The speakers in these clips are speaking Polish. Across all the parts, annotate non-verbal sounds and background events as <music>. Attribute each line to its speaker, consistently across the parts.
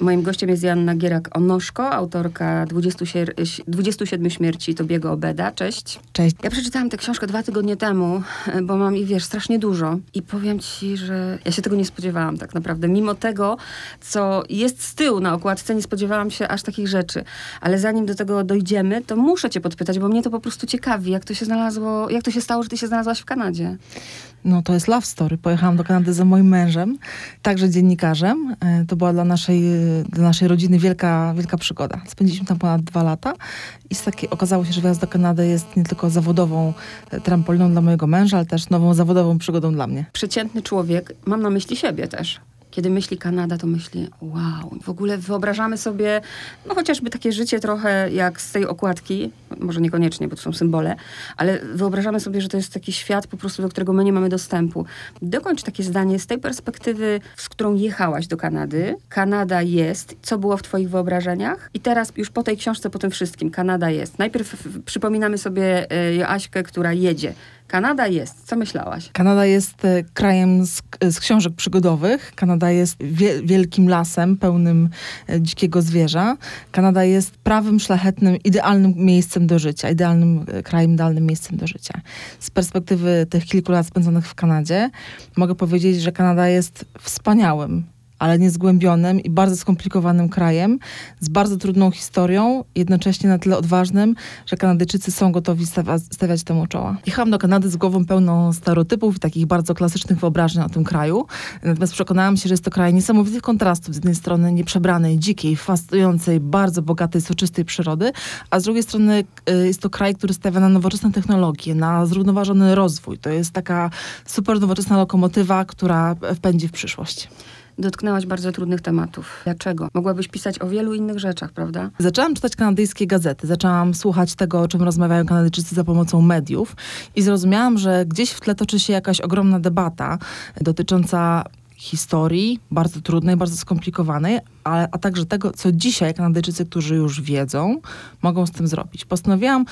Speaker 1: Moim gościem jest Janna Gierak-Onoszko, autorka 27 śmierci Tobiego Obeda. Cześć.
Speaker 2: Cześć.
Speaker 1: Ja przeczytałam tę książkę dwa tygodnie temu, bo mam ich, wiesz, strasznie dużo. I powiem ci, że ja się tego nie spodziewałam tak naprawdę. Mimo tego, co jest z tyłu na okładce, nie spodziewałam się aż takich rzeczy. Ale zanim do tego dojdziemy, to muszę cię podpytać, bo mnie to po prostu ciekawi, jak to się znalazło, jak to się stało, że ty się znalazłaś w Kanadzie.
Speaker 2: No to jest love story. Pojechałam do Kanady za moim mężem, także dziennikarzem. E, to była dla naszej, dla naszej rodziny wielka, wielka przygoda. Spędziliśmy tam ponad dwa lata i z takiej, okazało się, że wyjazd do Kanady jest nie tylko zawodową e, trampoliną dla mojego męża, ale też nową zawodową przygodą dla mnie.
Speaker 1: Przeciętny człowiek, mam na myśli siebie też, kiedy myśli Kanada, to myśli wow. W ogóle wyobrażamy sobie, no chociażby takie życie trochę jak z tej okładki, może niekoniecznie, bo to są symbole, ale wyobrażamy sobie, że to jest taki świat po prostu, do którego my nie mamy dostępu. Dokończ takie zdanie z tej perspektywy, z którą jechałaś do Kanady. Kanada jest. Co było w twoich wyobrażeniach? I teraz już po tej książce, po tym wszystkim, Kanada jest. Najpierw przypominamy sobie e, Joaśkę, która jedzie. Kanada jest. Co myślałaś?
Speaker 2: Kanada jest e, krajem z, z książek przygodowych. Kanada jest wie, wielkim lasem pełnym e, dzikiego zwierza. Kanada jest prawym, szlachetnym, idealnym miejscem do życia, idealnym e, krajem, idealnym miejscem do życia. Z perspektywy tych kilku lat spędzonych w Kanadzie mogę powiedzieć, że Kanada jest wspaniałym ale niezgłębionym i bardzo skomplikowanym krajem, z bardzo trudną historią, jednocześnie na tyle odważnym, że Kanadyjczycy są gotowi stawiać, temu czoła. Jechałam do Kanady z głową pełną stereotypów i takich bardzo klasycznych wyobrażeń o tym kraju. Natomiast przekonałam się, że jest to kraj niesamowitych kontrastów. Z jednej strony nieprzebranej, dzikiej, fascynującej, bardzo bogatej, soczystej przyrody, a z drugiej strony y, jest to kraj, który stawia na nowoczesne technologie, na zrównoważony rozwój. To jest taka super nowoczesna lokomotywa, która wpędzi w przyszłość
Speaker 1: dotknęłaś bardzo trudnych tematów. Dlaczego? Mogłabyś pisać o wielu innych rzeczach, prawda?
Speaker 2: Zaczęłam czytać kanadyjskie gazety, zaczęłam słuchać tego, o czym rozmawiają Kanadyjczycy za pomocą mediów i zrozumiałam, że gdzieś w tle toczy się jakaś ogromna debata dotycząca historii, bardzo trudnej, bardzo skomplikowanej, ale, a także tego, co dzisiaj Kanadyjczycy, którzy już wiedzą, mogą z tym zrobić. Postanowiłam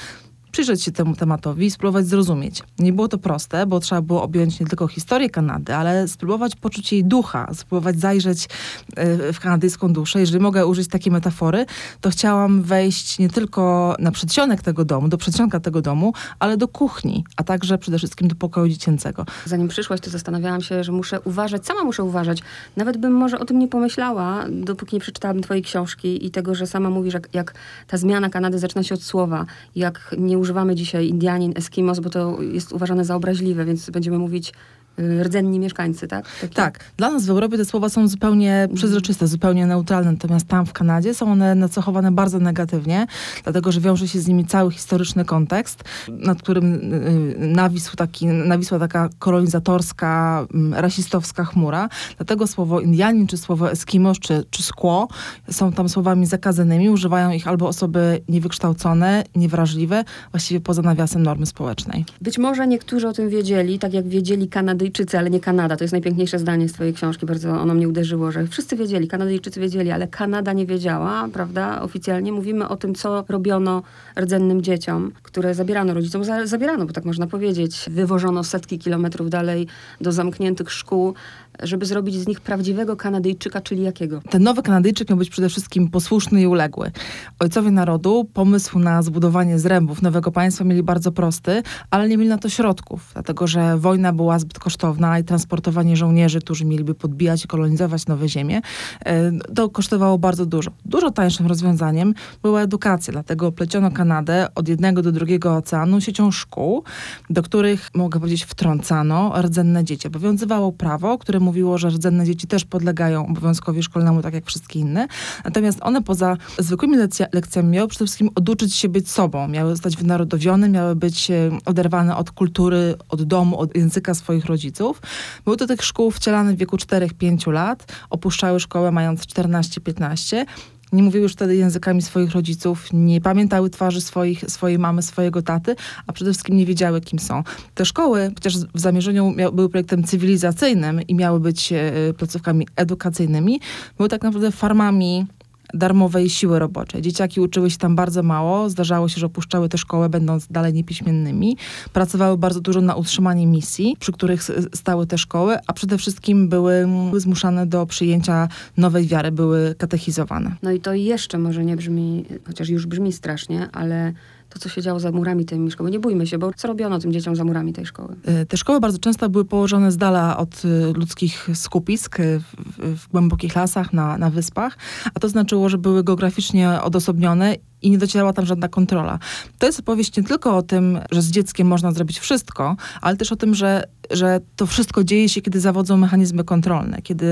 Speaker 2: przyjrzeć się temu tematowi i spróbować zrozumieć. Nie było to proste, bo trzeba było objąć nie tylko historię Kanady, ale spróbować poczuć jej ducha, spróbować zajrzeć e, w kanadyjską duszę. Jeżeli mogę użyć takiej metafory, to chciałam wejść nie tylko na przedsionek tego domu, do przedsionka tego domu, ale do kuchni, a także przede wszystkim do pokoju dziecięcego.
Speaker 1: Zanim przyszłaś, to zastanawiałam się, że muszę uważać, sama muszę uważać. Nawet bym może o tym nie pomyślała, dopóki nie przeczytałam twojej książki i tego, że sama mówisz, jak, jak ta zmiana Kanady zaczyna się od słowa, jak nie używamy dzisiaj Indianin, Eskimos, bo to jest uważane za obraźliwe, więc będziemy mówić rdzenni mieszkańcy, tak?
Speaker 2: Tak. Dla nas w Europie te słowa są zupełnie przezroczyste, zupełnie neutralne, natomiast tam w Kanadzie są one nacechowane bardzo negatywnie, dlatego że wiąże się z nimi cały historyczny kontekst, nad którym y, nawisł taki, nawisła taka kolonizatorska, mm, rasistowska chmura. Dlatego słowo Indianin, czy słowo Eskimosz, czy, czy skło są tam słowami zakazanymi. Używają ich albo osoby niewykształcone, niewrażliwe, właściwie poza nawiasem normy społecznej.
Speaker 1: Być może niektórzy o tym wiedzieli, tak jak wiedzieli Kanady Kanadyjczycy, ale nie Kanada. To jest najpiękniejsze zdanie z twojej książki. Bardzo ono mnie uderzyło, że wszyscy wiedzieli, Kanadyjczycy wiedzieli, ale Kanada nie wiedziała, prawda? Oficjalnie mówimy o tym, co robiono rdzennym dzieciom, które zabierano rodzicom. Zabierano, bo tak można powiedzieć. Wywożono setki kilometrów dalej do zamkniętych szkół żeby zrobić z nich prawdziwego Kanadyjczyka, czyli jakiego?
Speaker 2: Ten nowy Kanadyjczyk miał być przede wszystkim posłuszny i uległy. Ojcowie narodu pomysł na zbudowanie zrębów nowego państwa mieli bardzo prosty, ale nie mieli na to środków, dlatego że wojna była zbyt kosztowna i transportowanie żołnierzy, którzy mieliby podbijać i kolonizować nowe ziemie, e, to kosztowało bardzo dużo. Dużo tańszym rozwiązaniem była edukacja, dlatego pleciono Kanadę od jednego do drugiego oceanu siecią szkół, do których, mogę powiedzieć, wtrącano rdzenne dzieci. Obowiązywało prawo, które mówiło, że rdzenne dzieci też podlegają obowiązkowi szkolnemu, tak jak wszystkie inne. Natomiast one poza zwykłymi lekcja, lekcjami miały przede wszystkim oduczyć się być sobą. Miały zostać wynarodowione, miały być e, oderwane od kultury, od domu, od języka swoich rodziców. Były do tych szkół wcielane w wieku 4-5 lat, opuszczały szkołę mając 14-15 nie mówiły już wtedy językami swoich rodziców, nie pamiętały twarzy swoich, swojej mamy, swojego taty, a przede wszystkim nie wiedziały, kim są. Te szkoły, chociaż w zamierzeniu były projektem cywilizacyjnym i miały być e, placówkami edukacyjnymi, były tak naprawdę farmami darmowej siły roboczej. Dzieciaki uczyły się tam bardzo mało, zdarzało się, że opuszczały tę szkołę, będąc dalej niepiśmiennymi. Pracowały bardzo dużo na utrzymanie misji, przy których stały te szkoły, a przede wszystkim były, zmuszane do przyjęcia nowej wiary, były katechizowane.
Speaker 1: No i to jeszcze może nie brzmi, chociaż już brzmi strasznie, ale to, co się działo za murami tej szkoły. Nie bójmy się, bo co robiono tym dzieciom za murami tej szkoły?
Speaker 2: Y, te szkoły bardzo często były położone z dala od y, ludzkich skupisk y, w, w głębokich lasach, na, na wyspach, a to znaczyło, że były geograficznie odosobnione i nie docierała tam żadna kontrola. To jest opowieść nie tylko o tym, że z dzieckiem można zrobić wszystko, ale też o tym, że, że to wszystko dzieje się, kiedy zawodzą mechanizmy kontrolne, kiedy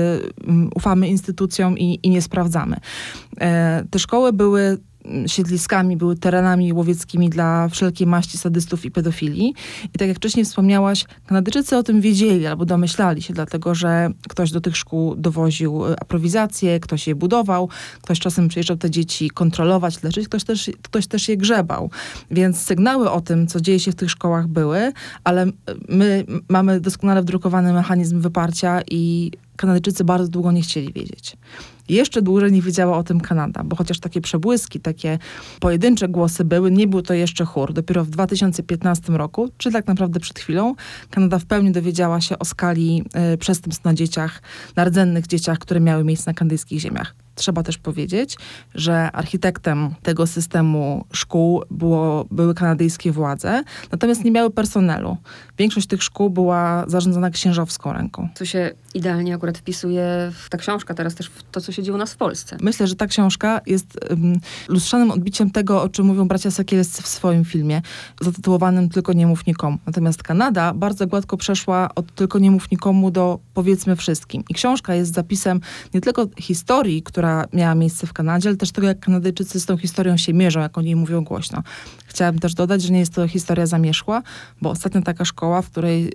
Speaker 2: um, ufamy instytucjom i, i nie sprawdzamy. E, te szkoły były siedliskami, były terenami łowieckimi dla wszelkiej maści sadystów i pedofili. I tak jak wcześniej wspomniałaś, Kanadyjczycy o tym wiedzieli albo domyślali się, dlatego że ktoś do tych szkół dowoził e, aprowizację, ktoś je budował, ktoś czasem przyjeżdżał te dzieci kontrolować, leczyć, ktoś też, ktoś też je grzebał. Więc sygnały o tym, co dzieje się w tych szkołach były, ale my mamy doskonale wdrukowany mechanizm wyparcia i Kanadyjczycy bardzo długo nie chcieli wiedzieć. Jeszcze dłużej nie wiedziała o tym Kanada, bo chociaż takie przebłyski, takie pojedyncze głosy były, nie był to jeszcze chór. Dopiero w 2015 roku, czy tak naprawdę przed chwilą, Kanada w pełni dowiedziała się o skali y, przestępstw na dzieciach, na rdzennych dzieciach, które miały miejsce na kanadyjskich ziemiach. Trzeba też powiedzieć, że architektem tego systemu szkół było, były kanadyjskie władze, natomiast nie miały personelu. Większość tych szkół była zarządzana księżowską ręką.
Speaker 1: Co się idealnie akurat wpisuje w ta książka, teraz też w to, co się dzieje u nas w Polsce.
Speaker 2: Myślę, że ta książka jest um, lustrzanym odbiciem tego, o czym mówią bracia Sekielscy w swoim filmie, zatytułowanym Tylko nie mów nikomu. Natomiast Kanada bardzo gładko przeszła od Tylko nie mów nikomu do powiedzmy wszystkim. I książka jest zapisem nie tylko historii, która która miała miejsce w Kanadzie, ale też tego, jak Kanadyjczycy z tą historią się mierzą, jak oni mówią głośno. Chciałabym też dodać, że nie jest to historia zamierzchła, bo ostatnia taka szkoła, w której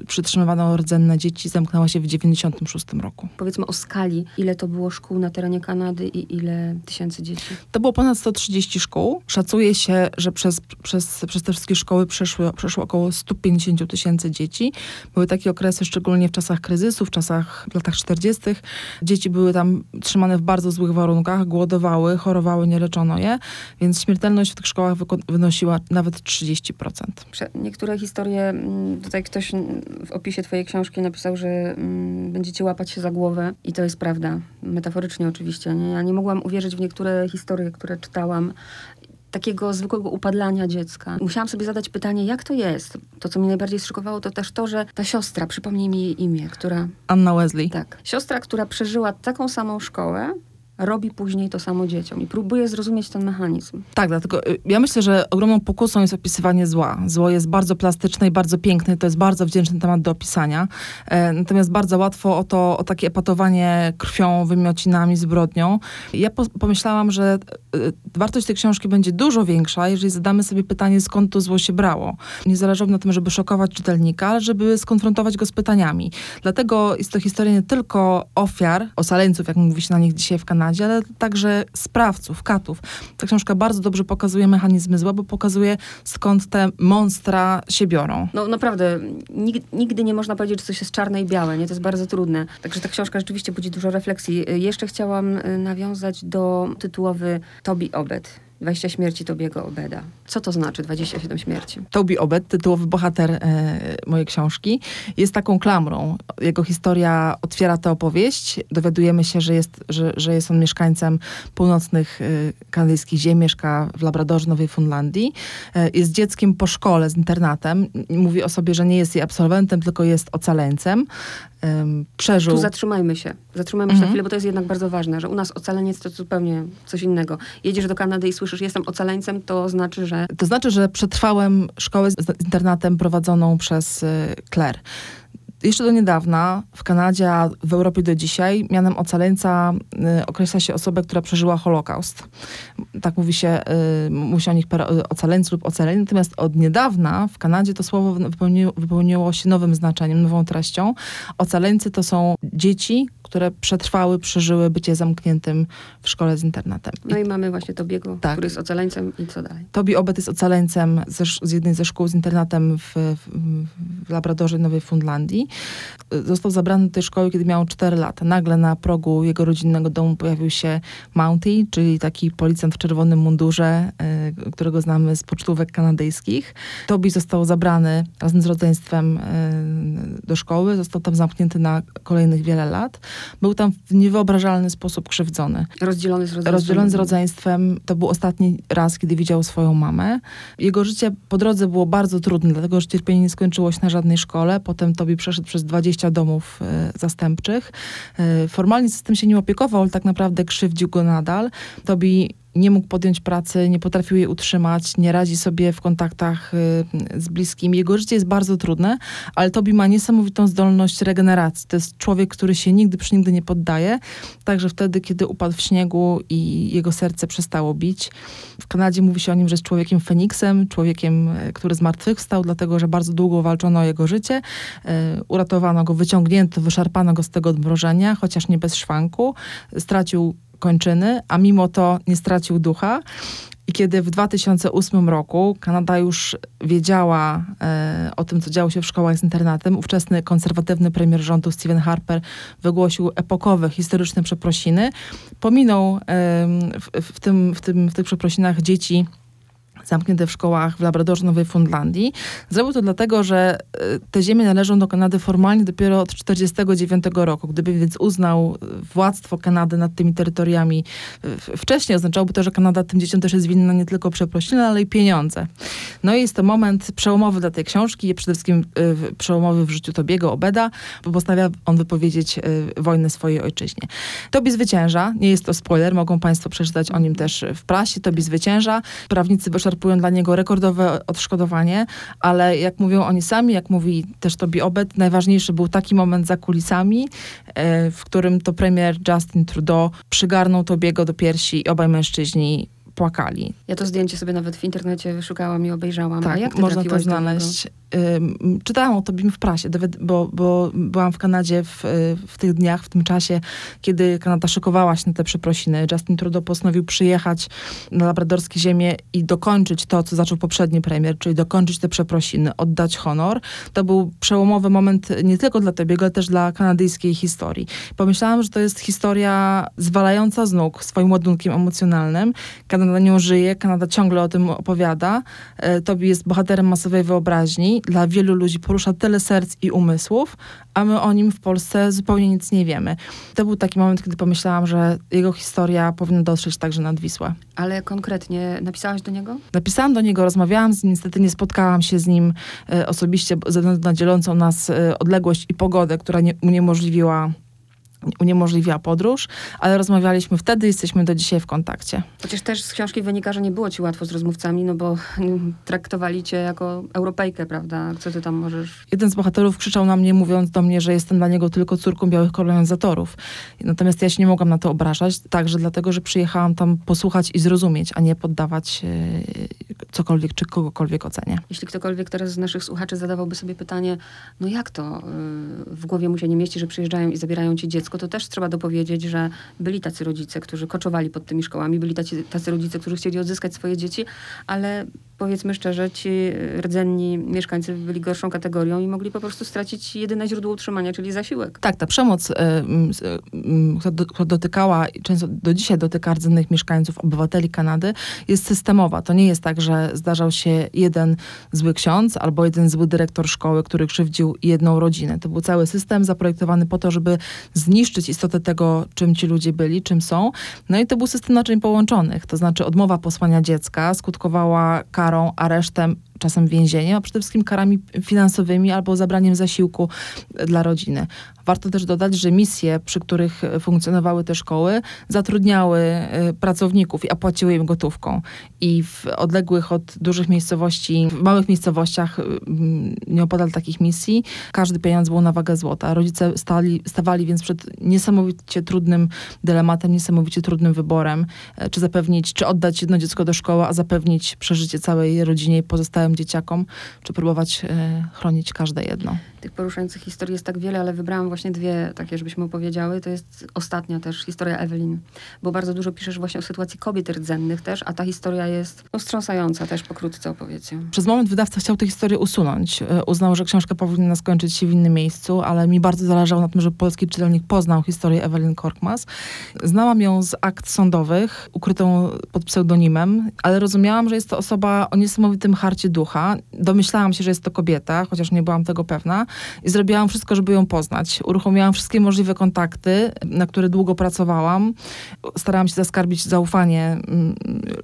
Speaker 2: y, przytrzymywano rdzenne dzieci, zamknęła się w 1996 roku.
Speaker 1: Powiedzmy o skali, ile to było szkół na terenie Kanady i ile tysięcy dzieci?
Speaker 2: To było ponad 130 szkół. Szacuje się, że przez, przez, przez te wszystkie szkoły przeszło, przeszło około 150 tysięcy dzieci. Były takie okresy, szczególnie w czasach kryzysu, w czasach, w latach 40. Dzieci były tam trzymane w bardzo złych warunkach, głodowały, chorowały, nie leczono je, więc śmiertelność w tych szkołach wynosiła nawet 30%.
Speaker 1: Niektóre historie, mm, tutaj ktoś w opisie twojej książki napisał, że mm, będziecie łapać się za głowę i to jest prawda. Metaforycznie oczywiście. Nie? Ja nie mogłam uwierzyć w niektóre historie, które czytałam takiego zwykłego upadlania dziecka. Musiałam sobie zadać pytanie, jak to jest? To, co mnie najbardziej szokowało, to też to, że ta siostra, przypomnij mi jej imię, która...
Speaker 2: Anna Wesley.
Speaker 1: Tak. Siostra, która przeżyła taką samą szkołę, robi później to samo dzieciom i próbuje zrozumieć ten mechanizm.
Speaker 2: Tak, dlatego y, ja myślę, że ogromną pokusą jest opisywanie zła. Zło jest bardzo plastyczne i bardzo piękne, to jest bardzo wdzięczny temat do opisania. E, natomiast bardzo łatwo o to, o takie epatowanie krwią, wymiocinami, zbrodnią. Ja po, pomyślałam, że y, wartość tej książki będzie dużo większa, jeżeli zadamy sobie pytanie, skąd to zło się brało. Nie zależało na tym, żeby szokować czytelnika, ale żeby skonfrontować go z pytaniami. Dlatego jest to historia nie tylko ofiar, osaleńców, jak mówi się na nich dzisiaj w Kanadzie, Ale także sprawców, katów. Ta książka bardzo dobrze pokazuje mechanizmy zła, bo pokazuje skąd te monstra się biorą.
Speaker 1: No naprawdę, nigdy nie można powiedzieć, że coś jest czarne i białe, nie? To jest bardzo trudne. Także ta książka rzeczywiście budzi dużo refleksji. Jeszcze chciałam y, nawiązać do tytułowy Tobi Obed 20 śmierci Tobiego Obeda. Co to znaczy 27 śmierci?
Speaker 2: Tobi Obed, tytułowy bohater e, mojej książki, jest taką klamrą. Jego historia otwiera tę opowieść. Dowiadujemy się, że jest, że, że jest on mieszkańcem północnych e, kanadyjskich ziem, mieszka w Labradorze, Nowej Fundlandii. E, jest dzieckiem po szkole z internatem. Mówi o sobie, że nie jest jej absolwentem, tylko jest ocaleńcem przeżył.
Speaker 1: Tu zatrzymajmy się. Zatrzymajmy mhm. się na chwilę, bo to jest jednak bardzo ważne, że u nas ocaleniec to zupełnie coś innego. Jedziesz do Kanady i słyszysz, jestem ocaleńcem, to znaczy, że...
Speaker 2: To znaczy, że przetrwałem szkołę z internatem prowadzoną przez y, Claire jeszcze do niedawna w Kanadzie, a w Europie do dzisiaj mianem ocaleńca y, określa się osobę, która przeżyła Holokaust. Tak mówi się, y, się o nich ocaleńcy lub ocaleni. Natomiast od niedawna w Kanadzie to słowo wypełniło, wypełniło się nowym znaczeniem, nową treścią. Ocaleńcy to są dzieci, które przetrwały, przeżyły bycie zamkniętym w szkole z internatem.
Speaker 1: No i mamy właśnie Tobiego,
Speaker 2: Tak.
Speaker 1: który jest ocaleńcem i co dalej?
Speaker 2: Tobi Obet jest ocaleńcem ze, z jednej ze szkół z internatem w, w, w Labradorze Nowej Fundlandii. Został zabrany do tej szkoły, kiedy miał 4 lata. Nagle na progu jego rodzinnego domu pojawił się Mountie, czyli taki policjant w czerwonym mundurze, y, którego znamy z pocztówek kanadyjskich. Tobi został zabrany razem z rodzeństwem y, do szkoły. Został tam zamknięty na kolejnych wiele lat. Był tam w niewyobrażalny sposób krzywdzony.
Speaker 1: Rozdzielony z rodzeństwem.
Speaker 2: Rozdzielony z rodzeństwem, to był ostatni raz, kiedy widział swoją mamę. Jego życie po drodze było bardzo trudne, dlatego że cierpienie nie skończyło się na żadnej szkole. Potem Tobi przeszedł przez 20 domów e, zastępczych. E, formalnie system się nim opiekował, ale tak naprawdę krzywdził go nadal. Tobi nie mógł podjąć pracy, nie potrafił jej utrzymać, nie radzi sobie w kontaktach y, z bliskimi. Jego życie jest bardzo trudne, ale Tobi ma niesamowitą zdolność regeneracji. To jest człowiek, który się nigdy przy nigdy nie poddaje. Także wtedy, kiedy upadł w śniegu i jego serce przestało bić. W Kanadzie mówi się o nim, że jest człowiekiem Feniksem, człowiekiem, e, który zmartwychwstał, dlatego że bardzo długo walczono o jego życie. E, Uratowano go, wyciągnięto, wyszarpano go z tego odmrożenia, chociaż nie bez szwanku. Stracił kończyny, a mimo to nie stracił ducha. I kiedy w 2008 roku Kanada już wiedziała e, o tym, co działo się w szkołach z internatem, ówczesny konserwatywny premier rządu Stephen Harper wygłosił epokowe, historyczne przeprosiny. Pominął em, w, w, tym, w, tym, w tych przeprosinach dzieci zamknięte w szkołach w Labradorze Nowej Fundlandii. Zrobił to dlatego, że e, te ziemie należą do Kanady formalnie dopiero od 1949 roku. Gdyby więc uznał e, władztwo Kanady nad tymi terytoriami e, wcześniej, oznaczałoby to, że Kanada tym dzieciom też jest winna nie tylko przeprosiny, ale i pieniądze. No i jest to moment przełomowy dla tej książki, przede wszystkim przełomowy w życiu Tobiego Obeda, bo postanawia on wypowiedzieć wojnę swojej ojczyźnie. Tobi zwycięża, nie jest to spoiler, mogą Państwo przeczytać o nim też w prasie. Tobi zwycięża. Prawnicy wyszarpują dla niego rekordowe odszkodowanie, ale jak mówią oni sami, jak mówi też Tobi Obed, najważniejszy był taki moment za kulisami, e, w którym to premier Justin Trudeau przygarnął Tobiego do piersi i obaj mężczyźni płakali.
Speaker 1: Ja to zdjęcie sobie nawet w internecie wyszukałam i obejrzałam. A
Speaker 2: Tak,
Speaker 1: jak ty
Speaker 2: można to znaleźć. Ym, czytałam o tobie w prasie, bo, bo byłam w Kanadzie w, y, w tych dniach, w tym czasie, kiedy Kanada szykowała się na te przeprosiny. Justin Trudeau postanowił przyjechać na labradorskie ziemię i dokończyć to, co zaczął poprzedni premier, czyli dokończyć te przeprosiny, oddać honor. To był przełomowy moment nie tylko dla Tobiego, ale też dla kanadyjskiej historii. Pomyślałam, że to jest historia zwalająca z nóg swoim ładunkiem emocjonalnym. Kanada nią żyje, Kanada ciągle o tym opowiada. E, Tobi jest bohaterem masowej wyobraźni. Dla wielu ludzi porusza tyle serc i umysłów, a my o nim w Polsce zupełnie nic nie wiemy. To był taki moment, kiedy pomyślałam, że jego historia powinna dotrzeć także nad Wisłę.
Speaker 1: Ale konkretnie napisałaś do niego?
Speaker 2: Napisałam do niego, rozmawiałam z nim, niestety nie spotkałam się z nim e, osobiście ze względu na dzielącą nas e, odległość i pogodę, która nie, uniemożliwiła, uniemożliwiła podróż, ale rozmawialiśmy wtedy, jesteśmy do dzisiaj w kontakcie.
Speaker 1: Chociaż też z książki wynika, że nie było ci łatwo z rozmówcami, no bo mm, traktowali cię jako Europejkę, prawda? Co ty tam możesz...
Speaker 2: Jeden z bohaterów krzyczał na mnie, mówiąc do mnie, że jestem dla niego tylko córką białych kolonizatorów. Natomiast ja się nie mogłam na to obrażać, także dlatego, że przyjechałam tam posłuchać i zrozumieć, a nie poddawać e, cokolwiek czy kogokolwiek ocenie.
Speaker 1: Jeśli ktokolwiek teraz z naszych słuchaczy zadawałby sobie pytanie, no jak to y, w głowie mu się nie mieści, że przyjeżdżają i zabierają ci dziecko, to też trzeba dopowiedzieć, że byli tacy rodzice, którzy koczowali pod tymi szkołami, byli tacy, tacy rodzice, którzy chcieli odzyskać swoje dzieci, ale powiedzmy szczerze, ci rdzenni mieszkańcy byli gorszą kategorią i mogli po prostu stracić jedyne źródło utrzymania, czyli zasiłek.
Speaker 2: Tak, ta przemoc, y, mm, która do- która dotykała często do dzisiaj dotyka rdzennych mieszkańców, obywateli Kanady, jest systemowa. To nie jest tak, że zdarzał się jeden zły ksiądz albo jeden zły dyrektor szkoły, który krzywdził jedną rodzinę. To był cały system zaprojektowany po to, żeby zniszczyć istotę tego, czym ci ludzie byli, czym są. No i to był system naczyń połączonych. To znaczy odmowa posłania dziecka skutkowała karą, aresztem, czasem więzieniem, a przede wszystkim karami finansowymi albo zabraniem zasiłku dla rodziny. Warto też dodać, że misje, przy których funkcjonowały te szkoły, zatrudniały y, pracowników, a płaciły im gotówką. I w odległych od dużych miejscowości, w małych miejscowościach nieopodal takich misji, każdy pieniądz był na wagę złota. Rodzice stali, stawali więc przed niesamowicie trudnym dylematem, niesamowicie trudnym wyborem, e, czy zapewnić, czy oddać jedno dziecko do szkoły, a zapewnić przeżycie całej rodzinie i pozostałym dzieciakom, czy próbować e, chronić każde jedno.
Speaker 1: Tych poruszających historii jest tak wiele, ale wybrałam właśnie dwie takie, żebyśmy opowiedziały. To jest ostatnia też historia Ewelin, bo bardzo dużo piszesz właśnie o sytuacji kobiet rdzennych też, a ta historia jest no, wstrząsająca też, pokrótce opowiecie.
Speaker 2: Przez moment wydawca chciał tę historię usunąć. E, uznał, że książka powinna skończyć się w innym miejscu, ale mi bardzo zależało na tym, żeby polski czytelnik poznał historię Ewelin Korkmaz. Znałam ją z akt sądowych, ukrytą pod pseudonimem, ale rozumiałam, że jest to osoba o niesamowitym harcie ducha. Domyślałam się, że jest to kobieta, chociaż nie byłam tego pewna i zrobiłam wszystko, żeby ją poznać. Uruchomiłam wszystkie możliwe kontakty, na które długo pracowałam. Starałam się zaskarbić zaufanie mm,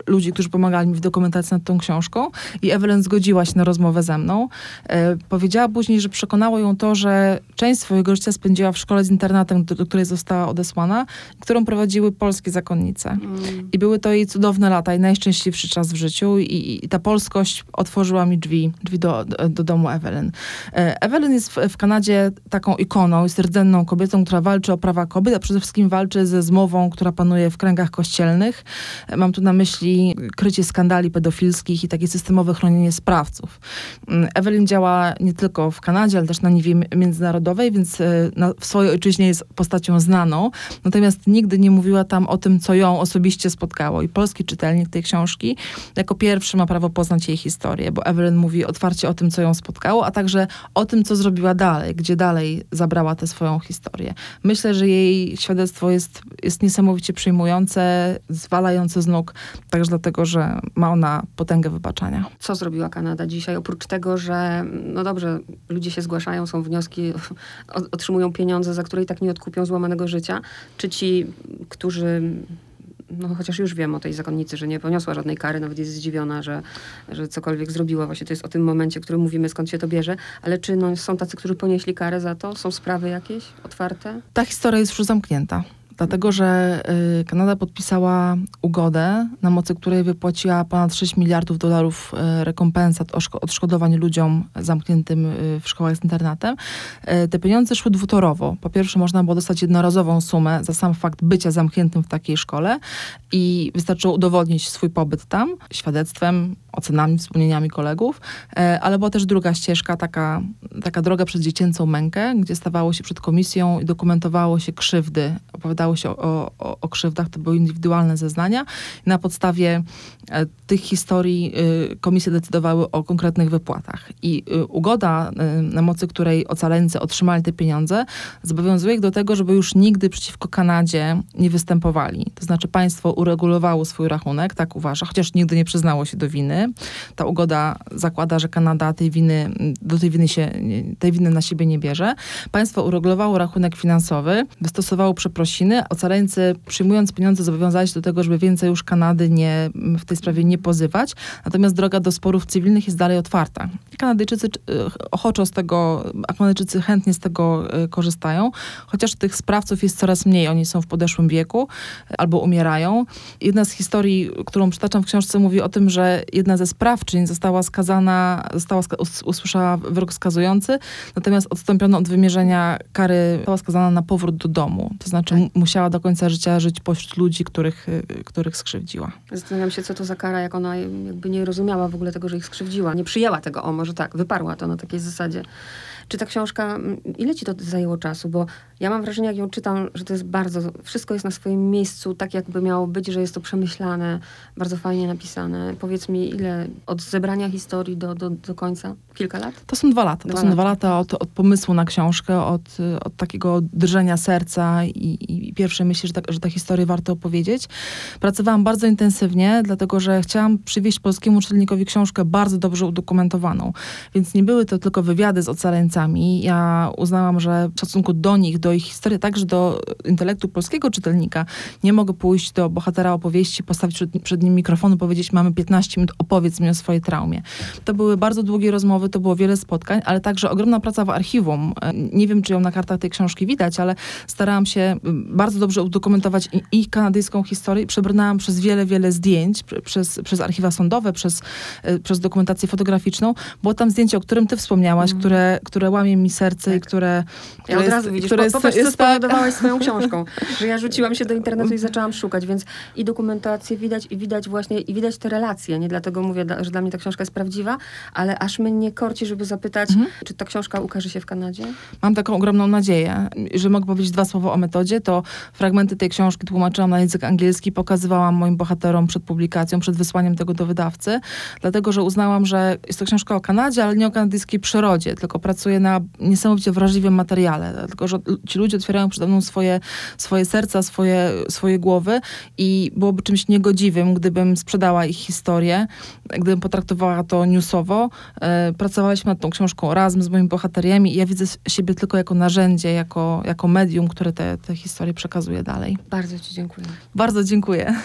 Speaker 2: ludzi, którzy pomagali mi w dokumentacji nad tą książką i Evelyn zgodziła się na rozmowę ze mną. E, powiedziała później, że przekonało ją to, że część swojego życia spędziła w szkole z internatem, do, do której została odesłana, którą prowadziły polskie zakonnice. Mm. I były to jej cudowne lata i najszczęśliwszy czas w życiu i, i ta polskość otworzyła mi drzwi, drzwi do, do, do domu Evelyn. E, Evelyn jest w, w, Kanadzie taką ikoną, jest rdzenną kobietą, która walczy o prawa kobiet, a przede wszystkim walczy ze zmową, która panuje w kręgach kościelnych. E, mam tu na myśli krycie skandali pedofilskich i takie systemowe chronienie sprawców. Mm, Evelyn działa nie tylko w Kanadzie, ale też na niwie międzynarodowej, więc e, na, w swojej ojczyźnie jest postacią znaną, natomiast nigdy nie mówiła tam o tym, co ją osobiście spotkało. I polski czytelnik tej książki jako pierwszy ma prawo poznać jej historię, bo Evelyn mówi otwarcie o tym, co ją spotkało, a także o tym, co zrobiła dalej, gdzie dalej zabrała tę swoją historię. Myślę, że jej świadectwo jest, jest niesamowicie przyjmujące, zwalające z nóg, także dlatego, że ma ona potęgę wybaczania.
Speaker 1: Co zrobiła Kanada dzisiaj? Oprócz tego, że no dobrze, ludzie się zgłaszają, są wnioski, <laughs> otrzymują pieniądze, za które i tak nie odkupią złamanego życia, czy ci, którzy no chociaż już wiem o tej zakonnicy, że nie poniosła żadnej kary, nawet jest zdziwiona, że, że cokolwiek zrobiła. Właśnie to jest o tym momencie, w którym mówimy, skąd się to bierze. Ale czy no, są tacy, którzy ponieśli karę za to? Są sprawy jakieś otwarte?
Speaker 2: Ta historia jest już zamknięta dlatego że y, Kanada podpisała ugodę, na mocy której wypłaciła ponad 6 miliardów dolarów y, rekompensat, odszkodowań ludziom zamkniętym y, w szkołach z internatem. Te pieniądze szły dwutorowo. Po pierwsze, można było dostać jednorazową sumę za sam fakt bycia zamkniętym w takiej szkole i wystarczyło udowodnić swój pobyt tam świadectwem, ocenami, wspomnieniami kolegów, ale była też druga ścieżka, taka, taka droga przez dziecięcą mękę, gdzie stawało się przed komisją i dokumentowało się krzywdy, opowiadało się o, o, o krzywdach, to były indywidualne zeznania. Na podstawie e, tych historii y, komisje decydowały o konkretnych wypłatach. I y, ugoda, y, na mocy której ocaleńcy otrzymali te pieniądze, zobowiązuje ich do tego, żeby już nigdy przeciwko Kanadzie nie występowali. To znaczy państwo uregulowało swój rachunek, tak uważa, chociaż nigdy nie przyznało się do winy. Ta ugoda zakłada, że Kanada tej winy, do tej winy się, tej winy na siebie nie bierze. Państwo uregulowało rachunek finansowy, wystosowało przeprosiny, ocaleńcy przyjmując pieniądze zobowiązali się do tego, żeby więcej już Kanady nie, w tej sprawie nie pozywać. Natomiast droga do sporów cywilnych jest dalej otwarta. Kanadyjczycy e, ochoczo z tego, a Kanadyjczycy chętnie z tego e, korzystają, chociaż tych sprawców jest coraz mniej. Oni są w podeszłym wieku e, albo umierają. Jedna z historii, którą przytaczam w książce, mówi o tym, że jedna ze sprawczyń została skazana, została usłyszała wyrok skazujący, natomiast odstąpiono od wymierzenia kary, została skazana na powrót do domu. To znaczy tak musiała do końca życia żyć pośród ludzi, których, y, których skrzywdziła.
Speaker 1: Zastanawiam się, co to za kara, jak ona jakby nie rozumiała w ogóle tego, że ich skrzywdziła. Nie przyjęła tego, o może tak, wyparła to na takiej zasadzie. Czy ta książka, ile ci to zajęło czasu? Bo ja mam wrażenie, jak ją czytam, że to jest bardzo, wszystko jest na swoim miejscu, tak jakby miało być, że jest to przemyślane, bardzo fajnie napisane. Powiedz mi, ile od zebrania historii do, do, do końca? Kilka lat?
Speaker 2: To są dwa lata. Dwa to są lata. dwa lata od, od pomysłu na książkę, od, od takiego drżenia serca i, i pierwszej myśli, że, ta, że tę historię warto opowiedzieć. Pracowałam bardzo intensywnie, dlatego że chciałam przywieźć polskiemu czytelnikowi książkę bardzo dobrze udokumentowaną. Więc nie były to tylko wywiady z ocaleńcami. Ja uznałam, że w stosunku do nich, do ich historii, także do intelektu polskiego czytelnika, nie mogę pójść do bohatera opowieści, postawić przed, przed nim mikrofonu, powiedzieć, mamy 15 minut, opowiedz mi o swojej traumie. To były bardzo długie rozmowy, to było wiele spotkań, ale także ogromna praca w archiwum. Nie wiem, czy ją na kartach tej książki widać, ale starałam się bardzo dobrze udokumentować i, i kanadyjską historię. Przebrnęłam przez wiele, wiele zdjęć, pr- przez, przez archiwa sądowe, przez, e, przez dokumentację fotograficzną. Było tam zdjęcie, o którym ty wspomniałaś, które, które łamie mi serce i które,
Speaker 1: Ja
Speaker 2: które
Speaker 1: od razu widzisz,
Speaker 2: które
Speaker 1: po, popatrz, co
Speaker 2: jest tak-
Speaker 1: spowodowałaś <laughs> swoją książką, że ja rzuciłam się do internetu i zaczęłam szukać, więc i dokumentację widać, i widać właśnie, i widać te relacje, nie dlatego mówię, że dla mnie ta książka jest prawdziwa, ale aż mnie korci, żeby zapytać,
Speaker 2: Mhm.
Speaker 1: czy ta książka ukaże się w Kanadzie?
Speaker 2: Mam taką ogromną nadzieję, że mogę powiedzieć dwa słowa o metodzie. To fragmenty tej książki tłumaczyłam na język angielski, pokazywałam moim bohaterom przed publikacją, przed wysłaniem tego do wydawcy, dlatego że uznałam, że jest to książka o Kanadzie, ale nie o kanadyjskiej przyrodzie, tylko pracuję na niesamowicie wrażliwym materiale, dlatego że ci ludzie otwierają przede mną swoje, swoje serca, swoje, swoje głowy i byłoby czymś niegodziwym, gdybym sprzedała ich historię, gdybym potraktowała to newsowo. E, Pracowaliśmy nad tą książką razem z moimi bohateriami i ja widzę siebie tylko jako narzędzie, jako, jako medium, które te, te historie przekazuje dalej.
Speaker 1: Bardzo ci dziękuję.
Speaker 2: Bardzo dziękuję.